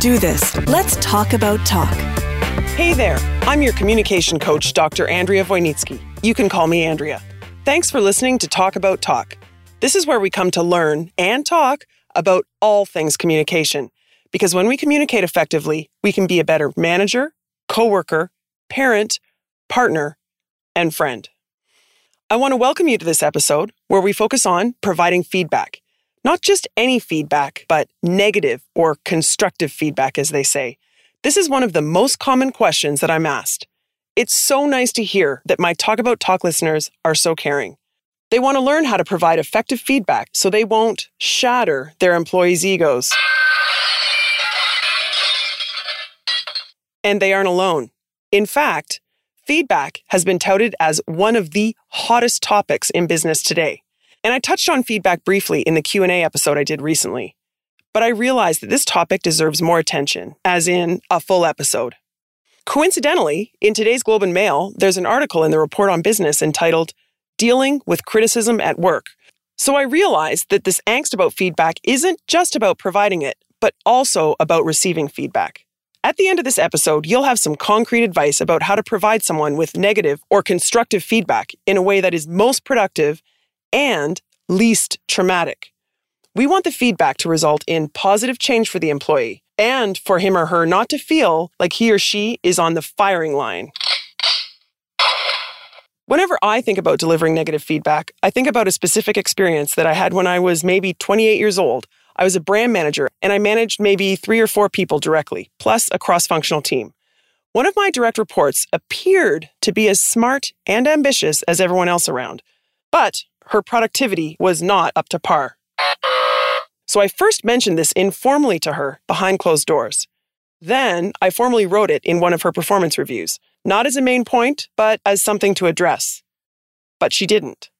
do this. Let's talk about talk. Hey there, I'm your communication coach, Dr. Andrea Wojnicki. You can call me Andrea. Thanks for listening to Talk About Talk. This is where we come to learn and talk about all things communication. Because when we communicate effectively, we can be a better manager, coworker, parent, partner, and friend. I want to welcome you to this episode where we focus on providing feedback. Not just any feedback, but negative or constructive feedback, as they say. This is one of the most common questions that I'm asked. It's so nice to hear that my Talk About Talk listeners are so caring. They want to learn how to provide effective feedback so they won't shatter their employees' egos. And they aren't alone. In fact, feedback has been touted as one of the hottest topics in business today. And I touched on feedback briefly in the Q&A episode I did recently. But I realized that this topic deserves more attention, as in a full episode. Coincidentally, in today's Globe and Mail, there's an article in the Report on Business entitled Dealing with Criticism at Work. So I realized that this angst about feedback isn't just about providing it, but also about receiving feedback. At the end of this episode, you'll have some concrete advice about how to provide someone with negative or constructive feedback in a way that is most productive and least traumatic. We want the feedback to result in positive change for the employee and for him or her not to feel like he or she is on the firing line. Whenever I think about delivering negative feedback, I think about a specific experience that I had when I was maybe 28 years old. I was a brand manager and I managed maybe three or four people directly, plus a cross functional team. One of my direct reports appeared to be as smart and ambitious as everyone else around, but her productivity was not up to par. So I first mentioned this informally to her behind closed doors. Then I formally wrote it in one of her performance reviews, not as a main point, but as something to address. But she didn't.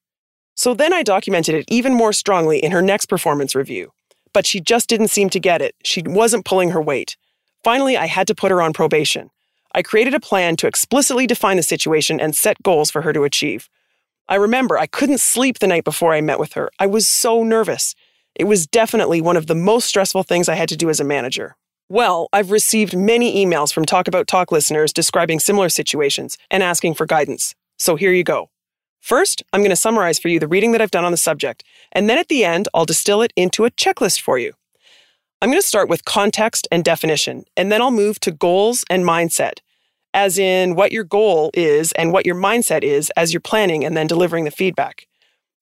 So then I documented it even more strongly in her next performance review. But she just didn't seem to get it. She wasn't pulling her weight. Finally, I had to put her on probation. I created a plan to explicitly define the situation and set goals for her to achieve. I remember I couldn't sleep the night before I met with her. I was so nervous. It was definitely one of the most stressful things I had to do as a manager. Well, I've received many emails from Talk About Talk listeners describing similar situations and asking for guidance. So here you go. First, I'm going to summarize for you the reading that I've done on the subject, and then at the end, I'll distill it into a checklist for you. I'm going to start with context and definition, and then I'll move to goals and mindset as in what your goal is and what your mindset is as you're planning and then delivering the feedback.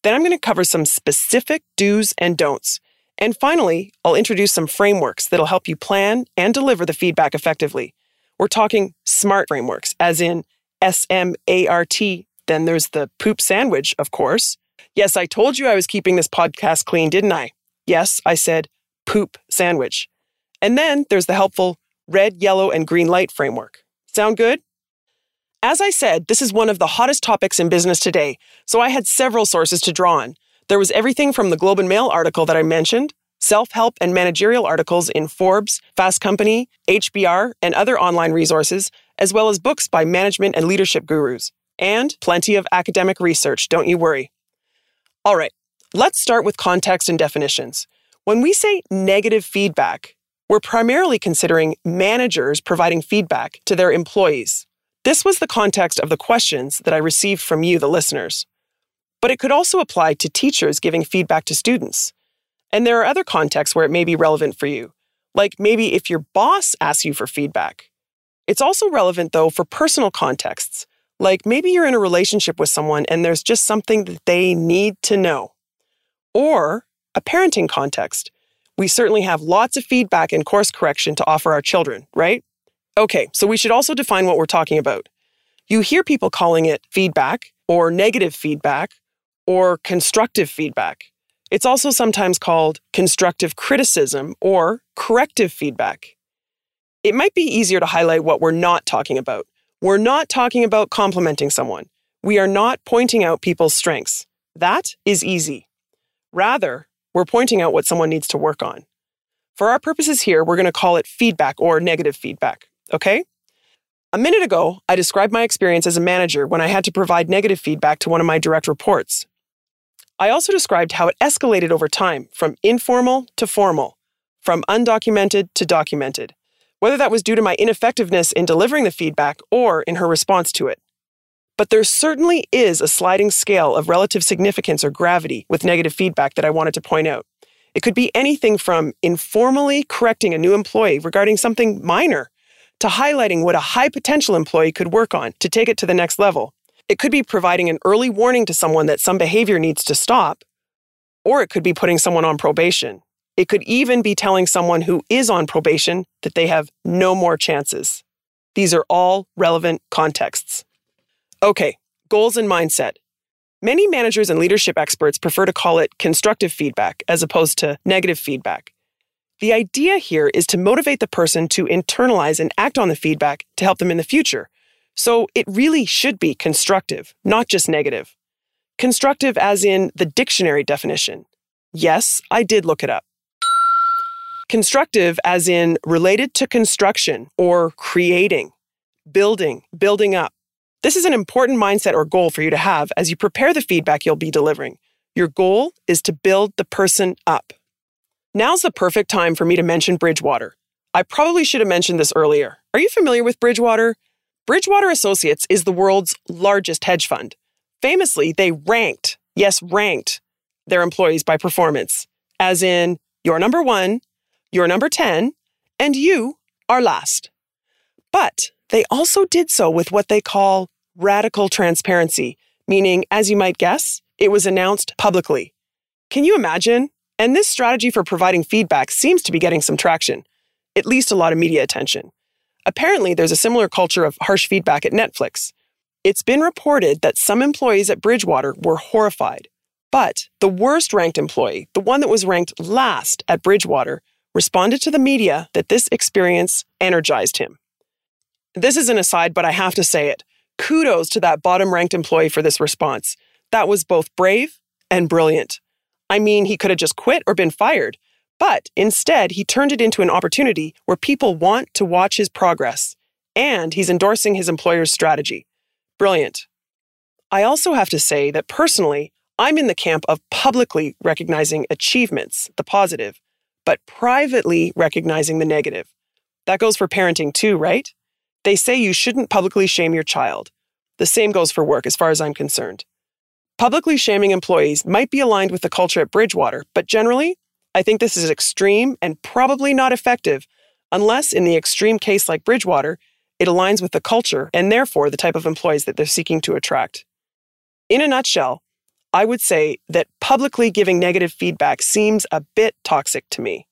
Then I'm going to cover some specific do's and don'ts. And finally, I'll introduce some frameworks that'll help you plan and deliver the feedback effectively. We're talking SMART frameworks, as in S M A R T. Then there's the poop sandwich, of course. Yes, I told you I was keeping this podcast clean, didn't I? Yes, I said poop sandwich. And then there's the helpful red, yellow, and green light framework. Sound good? As I said, this is one of the hottest topics in business today, so I had several sources to draw on. There was everything from the Globe and Mail article that I mentioned, self help and managerial articles in Forbes, Fast Company, HBR, and other online resources, as well as books by management and leadership gurus, and plenty of academic research, don't you worry. All right, let's start with context and definitions. When we say negative feedback, we're primarily considering managers providing feedback to their employees. This was the context of the questions that I received from you, the listeners. But it could also apply to teachers giving feedback to students. And there are other contexts where it may be relevant for you, like maybe if your boss asks you for feedback. It's also relevant, though, for personal contexts, like maybe you're in a relationship with someone and there's just something that they need to know. Or a parenting context, we certainly have lots of feedback and course correction to offer our children, right? Okay, so we should also define what we're talking about. You hear people calling it feedback, or negative feedback, or constructive feedback. It's also sometimes called constructive criticism or corrective feedback. It might be easier to highlight what we're not talking about. We're not talking about complimenting someone. We are not pointing out people's strengths. That is easy. Rather, we're pointing out what someone needs to work on. For our purposes here, we're going to call it feedback or negative feedback, okay? A minute ago, I described my experience as a manager when I had to provide negative feedback to one of my direct reports. I also described how it escalated over time from informal to formal, from undocumented to documented. whether that was due to my ineffectiveness in delivering the feedback or in her response to it. But there certainly is a sliding scale of relative significance or gravity with negative feedback that I wanted to point out. It could be anything from informally correcting a new employee regarding something minor to highlighting what a high potential employee could work on to take it to the next level. It could be providing an early warning to someone that some behavior needs to stop, or it could be putting someone on probation. It could even be telling someone who is on probation that they have no more chances. These are all relevant contexts. Okay, goals and mindset. Many managers and leadership experts prefer to call it constructive feedback as opposed to negative feedback. The idea here is to motivate the person to internalize and act on the feedback to help them in the future. So it really should be constructive, not just negative. Constructive as in the dictionary definition. Yes, I did look it up. Constructive as in related to construction or creating, building, building up. This is an important mindset or goal for you to have as you prepare the feedback you'll be delivering. Your goal is to build the person up. Now's the perfect time for me to mention Bridgewater. I probably should have mentioned this earlier. Are you familiar with Bridgewater? Bridgewater Associates is the world's largest hedge fund. Famously, they ranked, yes, ranked their employees by performance, as in, you're number one, you're number 10, and you are last. But they also did so with what they call radical transparency, meaning, as you might guess, it was announced publicly. Can you imagine? And this strategy for providing feedback seems to be getting some traction, at least a lot of media attention. Apparently, there's a similar culture of harsh feedback at Netflix. It's been reported that some employees at Bridgewater were horrified. But the worst ranked employee, the one that was ranked last at Bridgewater, responded to the media that this experience energized him. This is an aside, but I have to say it. Kudos to that bottom ranked employee for this response. That was both brave and brilliant. I mean, he could have just quit or been fired, but instead, he turned it into an opportunity where people want to watch his progress, and he's endorsing his employer's strategy. Brilliant. I also have to say that personally, I'm in the camp of publicly recognizing achievements, the positive, but privately recognizing the negative. That goes for parenting too, right? They say you shouldn't publicly shame your child. The same goes for work, as far as I'm concerned. Publicly shaming employees might be aligned with the culture at Bridgewater, but generally, I think this is extreme and probably not effective, unless in the extreme case like Bridgewater, it aligns with the culture and therefore the type of employees that they're seeking to attract. In a nutshell, I would say that publicly giving negative feedback seems a bit toxic to me.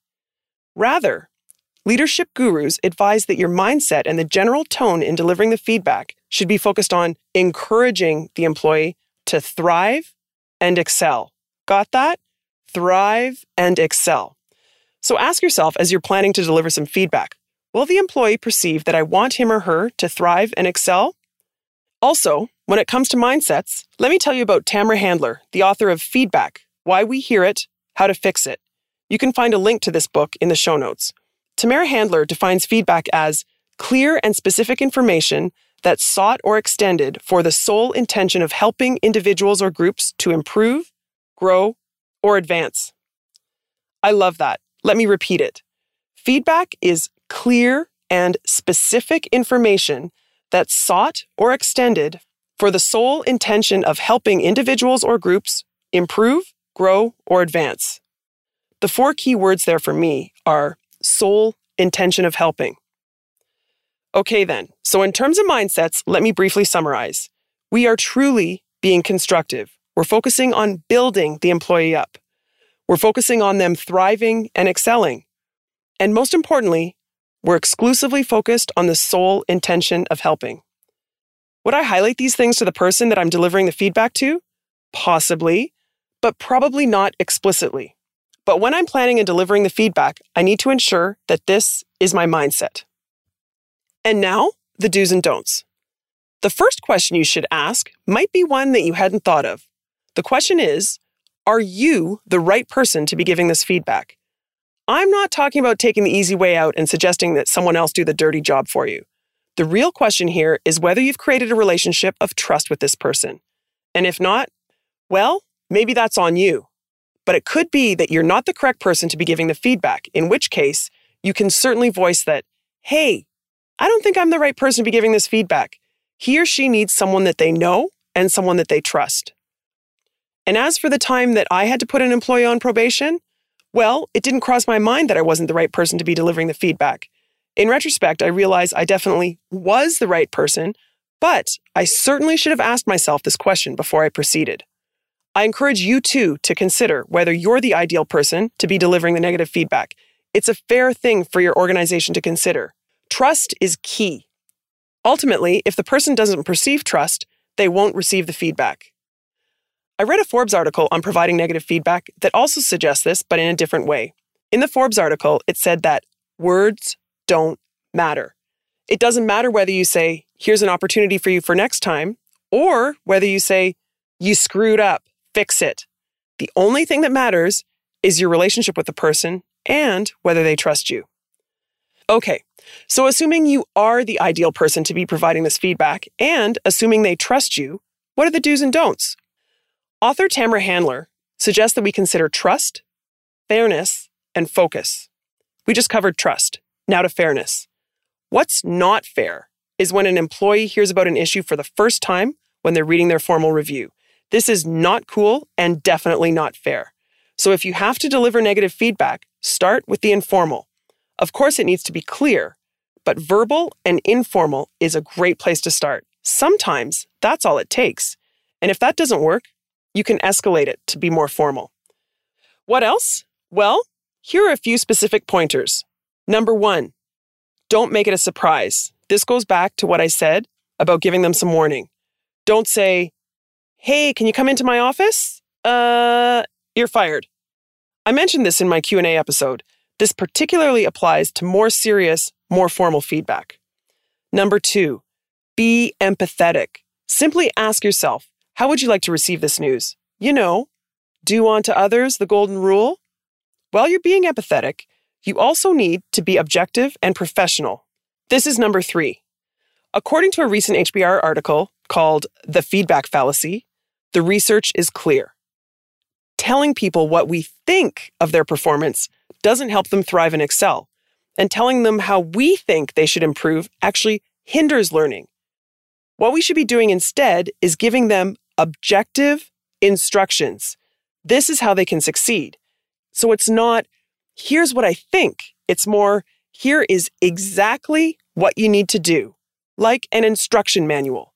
Rather, Leadership gurus advise that your mindset and the general tone in delivering the feedback should be focused on encouraging the employee to thrive and excel. Got that? Thrive and excel. So ask yourself as you're planning to deliver some feedback will the employee perceive that I want him or her to thrive and excel? Also, when it comes to mindsets, let me tell you about Tamara Chandler, the author of Feedback Why We Hear It, How to Fix It. You can find a link to this book in the show notes. Tamara Chandler defines feedback as clear and specific information that's sought or extended for the sole intention of helping individuals or groups to improve, grow, or advance. I love that. Let me repeat it. Feedback is clear and specific information that's sought or extended for the sole intention of helping individuals or groups improve, grow, or advance. The four key words there for me are sole intention of helping. Okay, then. So, in terms of mindsets, let me briefly summarize. We are truly being constructive. We're focusing on building the employee up. We're focusing on them thriving and excelling. And most importantly, we're exclusively focused on the sole intention of helping. Would I highlight these things to the person that I'm delivering the feedback to? Possibly, but probably not explicitly. But when I'm planning and delivering the feedback, I need to ensure that this is my mindset. And now, the do's and don'ts. The first question you should ask might be one that you hadn't thought of. The question is Are you the right person to be giving this feedback? I'm not talking about taking the easy way out and suggesting that someone else do the dirty job for you. The real question here is whether you've created a relationship of trust with this person. And if not, well, maybe that's on you. But it could be that you're not the correct person to be giving the feedback, in which case, you can certainly voice that, hey, I don't think I'm the right person to be giving this feedback. He or she needs someone that they know and someone that they trust. And as for the time that I had to put an employee on probation, well, it didn't cross my mind that I wasn't the right person to be delivering the feedback. In retrospect, I realize I definitely was the right person, but I certainly should have asked myself this question before I proceeded. I encourage you too to consider whether you're the ideal person to be delivering the negative feedback. It's a fair thing for your organization to consider. Trust is key. Ultimately, if the person doesn't perceive trust, they won't receive the feedback. I read a Forbes article on providing negative feedback that also suggests this, but in a different way. In the Forbes article, it said that words don't matter. It doesn't matter whether you say, here's an opportunity for you for next time, or whether you say, you screwed up, fix it. The only thing that matters is your relationship with the person and whether they trust you. Okay, so assuming you are the ideal person to be providing this feedback and assuming they trust you, what are the do's and don'ts? Author Tamara Chandler suggests that we consider trust, fairness, and focus. We just covered trust. Now to fairness. What's not fair is when an employee hears about an issue for the first time when they're reading their formal review. This is not cool and definitely not fair. So if you have to deliver negative feedback, start with the informal. Of course, it needs to be clear, but verbal and informal is a great place to start. Sometimes that's all it takes. And if that doesn't work, you can escalate it to be more formal. What else? Well, here are a few specific pointers. Number one, don't make it a surprise. This goes back to what I said about giving them some warning. Don't say, "Hey, can you come into my office?" Uh, you're fired. I mentioned this in my Q&A episode. This particularly applies to more serious, more formal feedback. Number 2, be empathetic. Simply ask yourself, how would you like to receive this news? You know, do unto others the golden rule. While you're being empathetic, you also need to be objective and professional. This is number three. According to a recent HBR article called The Feedback Fallacy, the research is clear. Telling people what we think of their performance doesn't help them thrive and excel, and telling them how we think they should improve actually hinders learning. What we should be doing instead is giving them objective instructions. This is how they can succeed. So it's not, here's what I think. It's more, here is exactly what you need to do, like an instruction manual.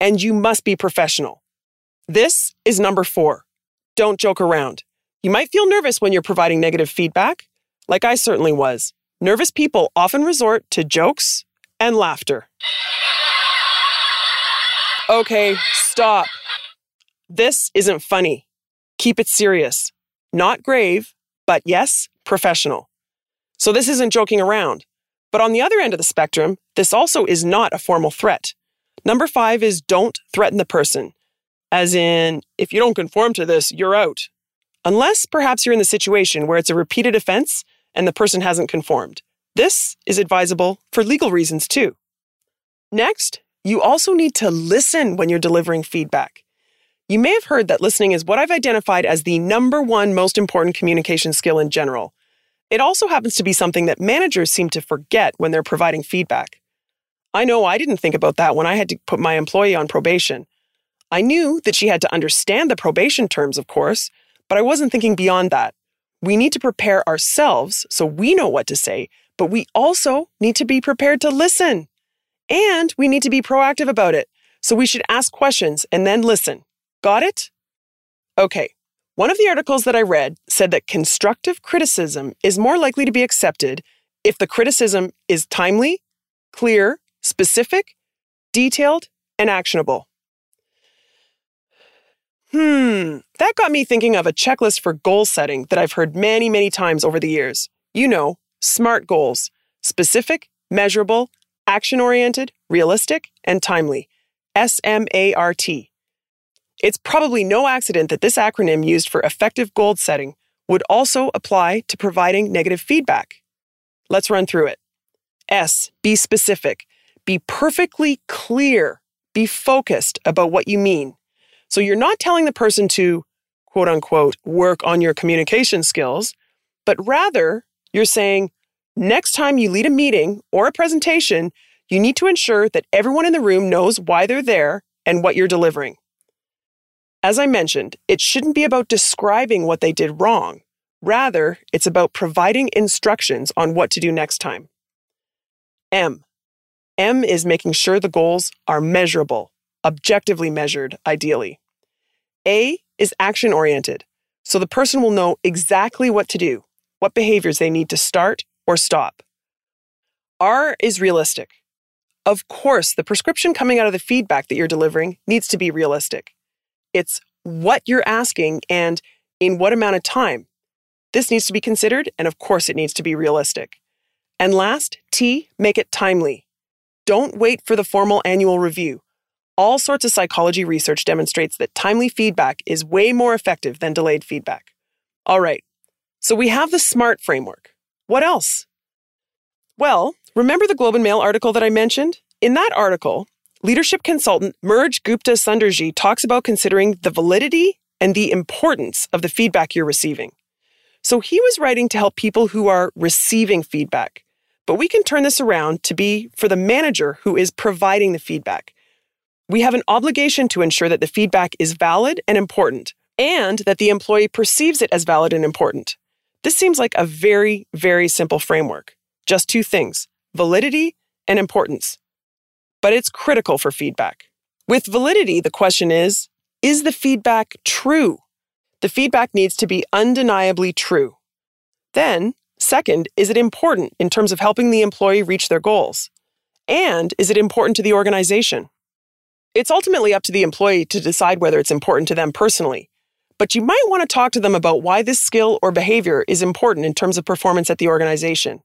And you must be professional. This is number four. Don't joke around. You might feel nervous when you're providing negative feedback, like I certainly was. Nervous people often resort to jokes and laughter. Okay, stop. This isn't funny. Keep it serious. Not grave, but yes, professional. So this isn't joking around. But on the other end of the spectrum, this also is not a formal threat. Number five is don't threaten the person. As in, if you don't conform to this, you're out. Unless perhaps you're in the situation where it's a repeated offense and the person hasn't conformed. This is advisable for legal reasons too. Next, you also need to listen when you're delivering feedback. You may have heard that listening is what I've identified as the number one most important communication skill in general. It also happens to be something that managers seem to forget when they're providing feedback. I know I didn't think about that when I had to put my employee on probation. I knew that she had to understand the probation terms, of course, but I wasn't thinking beyond that. We need to prepare ourselves so we know what to say, but we also need to be prepared to listen. And we need to be proactive about it. So we should ask questions and then listen. Got it? Okay. One of the articles that I read said that constructive criticism is more likely to be accepted if the criticism is timely, clear, specific, detailed, and actionable. Hmm, that got me thinking of a checklist for goal setting that I've heard many, many times over the years. You know, SMART goals specific, measurable, action oriented, realistic, and timely. S M A R T. It's probably no accident that this acronym used for effective goal setting would also apply to providing negative feedback. Let's run through it. S, be specific. Be perfectly clear. Be focused about what you mean. So you're not telling the person to, quote unquote, work on your communication skills, but rather you're saying, Next time you lead a meeting or a presentation, you need to ensure that everyone in the room knows why they're there and what you're delivering. As I mentioned, it shouldn't be about describing what they did wrong. Rather, it's about providing instructions on what to do next time. M. M is making sure the goals are measurable, objectively measured, ideally. A is action oriented, so the person will know exactly what to do, what behaviors they need to start or stop. R is realistic. Of course, the prescription coming out of the feedback that you're delivering needs to be realistic. It's what you're asking and in what amount of time. This needs to be considered, and of course, it needs to be realistic. And last, T, make it timely. Don't wait for the formal annual review. All sorts of psychology research demonstrates that timely feedback is way more effective than delayed feedback. All right, so we have the SMART framework. What else? Well, remember the Globe and Mail article that I mentioned? In that article, leadership consultant Merge Gupta Sunderji talks about considering the validity and the importance of the feedback you're receiving. So he was writing to help people who are receiving feedback. But we can turn this around to be for the manager who is providing the feedback. We have an obligation to ensure that the feedback is valid and important, and that the employee perceives it as valid and important. This seems like a very, very simple framework. Just two things validity and importance. But it's critical for feedback. With validity, the question is is the feedback true? The feedback needs to be undeniably true. Then, second, is it important in terms of helping the employee reach their goals? And is it important to the organization? It's ultimately up to the employee to decide whether it's important to them personally. But you might want to talk to them about why this skill or behavior is important in terms of performance at the organization.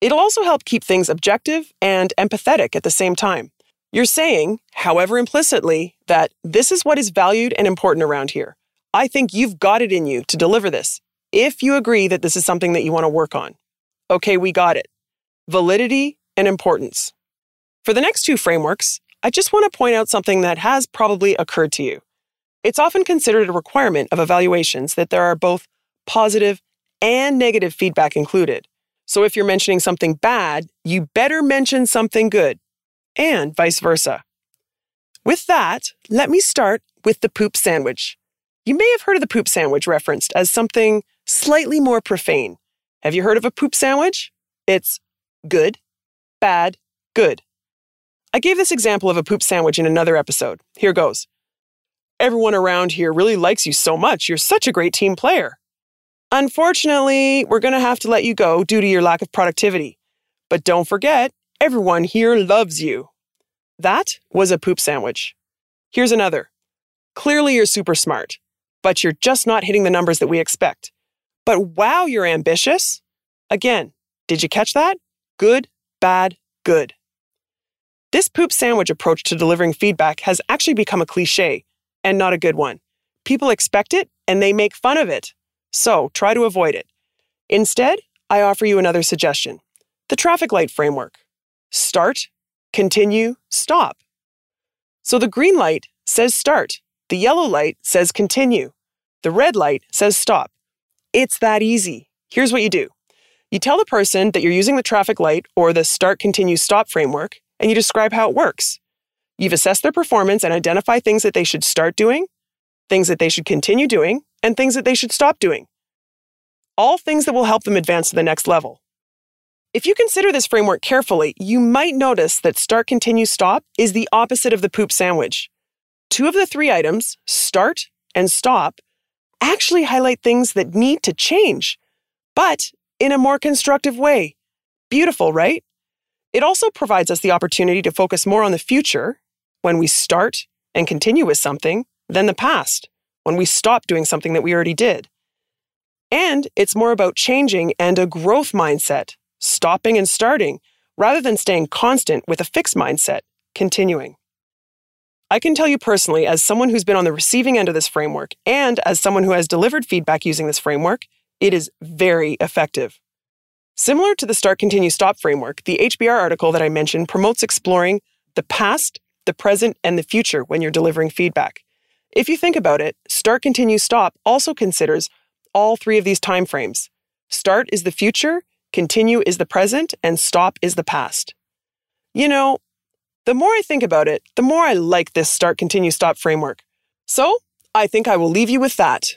It'll also help keep things objective and empathetic at the same time. You're saying, however implicitly, that this is what is valued and important around here. I think you've got it in you to deliver this, if you agree that this is something that you want to work on. Okay, we got it. Validity and importance. For the next two frameworks, I just want to point out something that has probably occurred to you. It's often considered a requirement of evaluations that there are both positive and negative feedback included. So if you're mentioning something bad, you better mention something good, and vice versa. With that, let me start with the poop sandwich. You may have heard of the poop sandwich referenced as something slightly more profane. Have you heard of a poop sandwich? It's good, bad, good. I gave this example of a poop sandwich in another episode. Here goes. Everyone around here really likes you so much. You're such a great team player. Unfortunately, we're going to have to let you go due to your lack of productivity. But don't forget, everyone here loves you. That was a poop sandwich. Here's another. Clearly, you're super smart, but you're just not hitting the numbers that we expect. But wow, you're ambitious. Again, did you catch that? Good, bad, good. This poop sandwich approach to delivering feedback has actually become a cliche and not a good one. People expect it and they make fun of it. So try to avoid it. Instead, I offer you another suggestion the traffic light framework. Start, continue, stop. So the green light says start, the yellow light says continue, the red light says stop. It's that easy. Here's what you do you tell the person that you're using the traffic light or the start, continue, stop framework, and you describe how it works. You've assessed their performance and identify things that they should start doing, things that they should continue doing, and things that they should stop doing. All things that will help them advance to the next level. If you consider this framework carefully, you might notice that start, continue, stop is the opposite of the poop sandwich. Two of the three items, start and stop, actually highlight things that need to change, but in a more constructive way. Beautiful, right? It also provides us the opportunity to focus more on the future when we start and continue with something than the past, when we stop doing something that we already did. And it's more about changing and a growth mindset, stopping and starting, rather than staying constant with a fixed mindset, continuing. I can tell you personally, as someone who's been on the receiving end of this framework and as someone who has delivered feedback using this framework, it is very effective. Similar to the Start, Continue, Stop framework, the HBR article that I mentioned promotes exploring the past, the present, and the future when you're delivering feedback. If you think about it, start, continue, stop also considers all three of these timeframes. Start is the future, continue is the present, and stop is the past. You know, the more I think about it, the more I like this start, continue, stop framework. So I think I will leave you with that.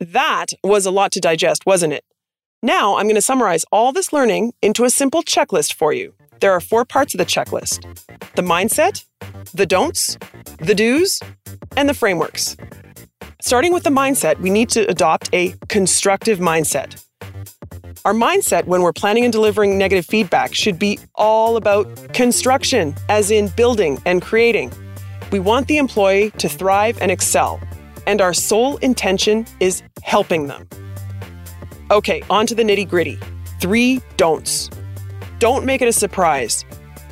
That was a lot to digest, wasn't it? Now I'm going to summarize all this learning into a simple checklist for you. There are four parts of the checklist the mindset, the don'ts, the do's, and the frameworks. Starting with the mindset, we need to adopt a constructive mindset. Our mindset when we're planning and delivering negative feedback should be all about construction, as in building and creating. We want the employee to thrive and excel, and our sole intention is helping them. Okay, on to the nitty gritty. Three don'ts. Don't make it a surprise.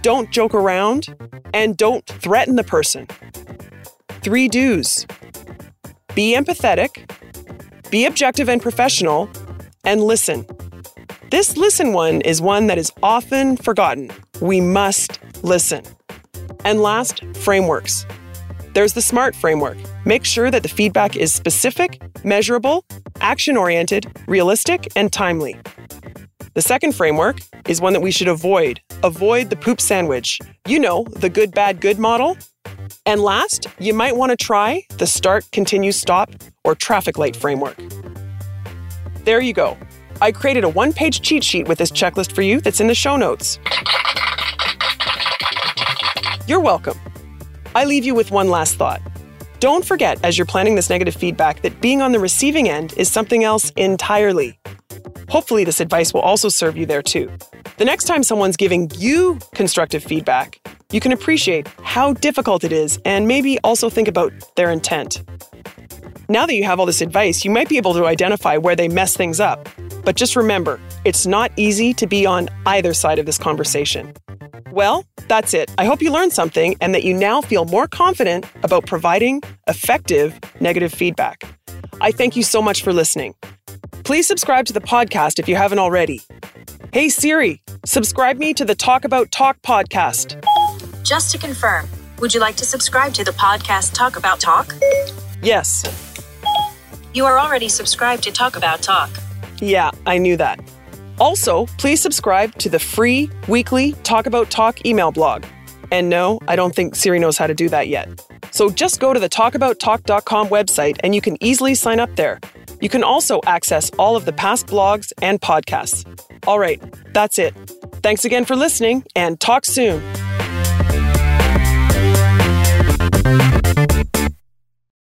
Don't joke around. And don't threaten the person. Three do's be empathetic, be objective and professional, and listen. This listen one is one that is often forgotten. We must listen. And last, frameworks. There's the SMART framework. Make sure that the feedback is specific, measurable, action oriented, realistic, and timely. The second framework is one that we should avoid. Avoid the poop sandwich. You know, the good, bad, good model. And last, you might want to try the start, continue, stop, or traffic light framework. There you go. I created a one page cheat sheet with this checklist for you that's in the show notes. You're welcome. I leave you with one last thought. Don't forget, as you're planning this negative feedback, that being on the receiving end is something else entirely. Hopefully, this advice will also serve you there too. The next time someone's giving you constructive feedback, you can appreciate how difficult it is and maybe also think about their intent. Now that you have all this advice, you might be able to identify where they mess things up. But just remember, it's not easy to be on either side of this conversation. Well, that's it. I hope you learned something and that you now feel more confident about providing effective negative feedback. I thank you so much for listening. Please subscribe to the podcast if you haven't already. Hey Siri, subscribe me to the Talk About Talk podcast. Just to confirm, would you like to subscribe to the podcast Talk About Talk? Yes. You are already subscribed to Talk About Talk. Yeah, I knew that. Also, please subscribe to the free weekly Talk About Talk email blog. And no, I don't think Siri knows how to do that yet. So just go to the talkabouttalk.com website and you can easily sign up there. You can also access all of the past blogs and podcasts. All right, that's it. Thanks again for listening and talk soon.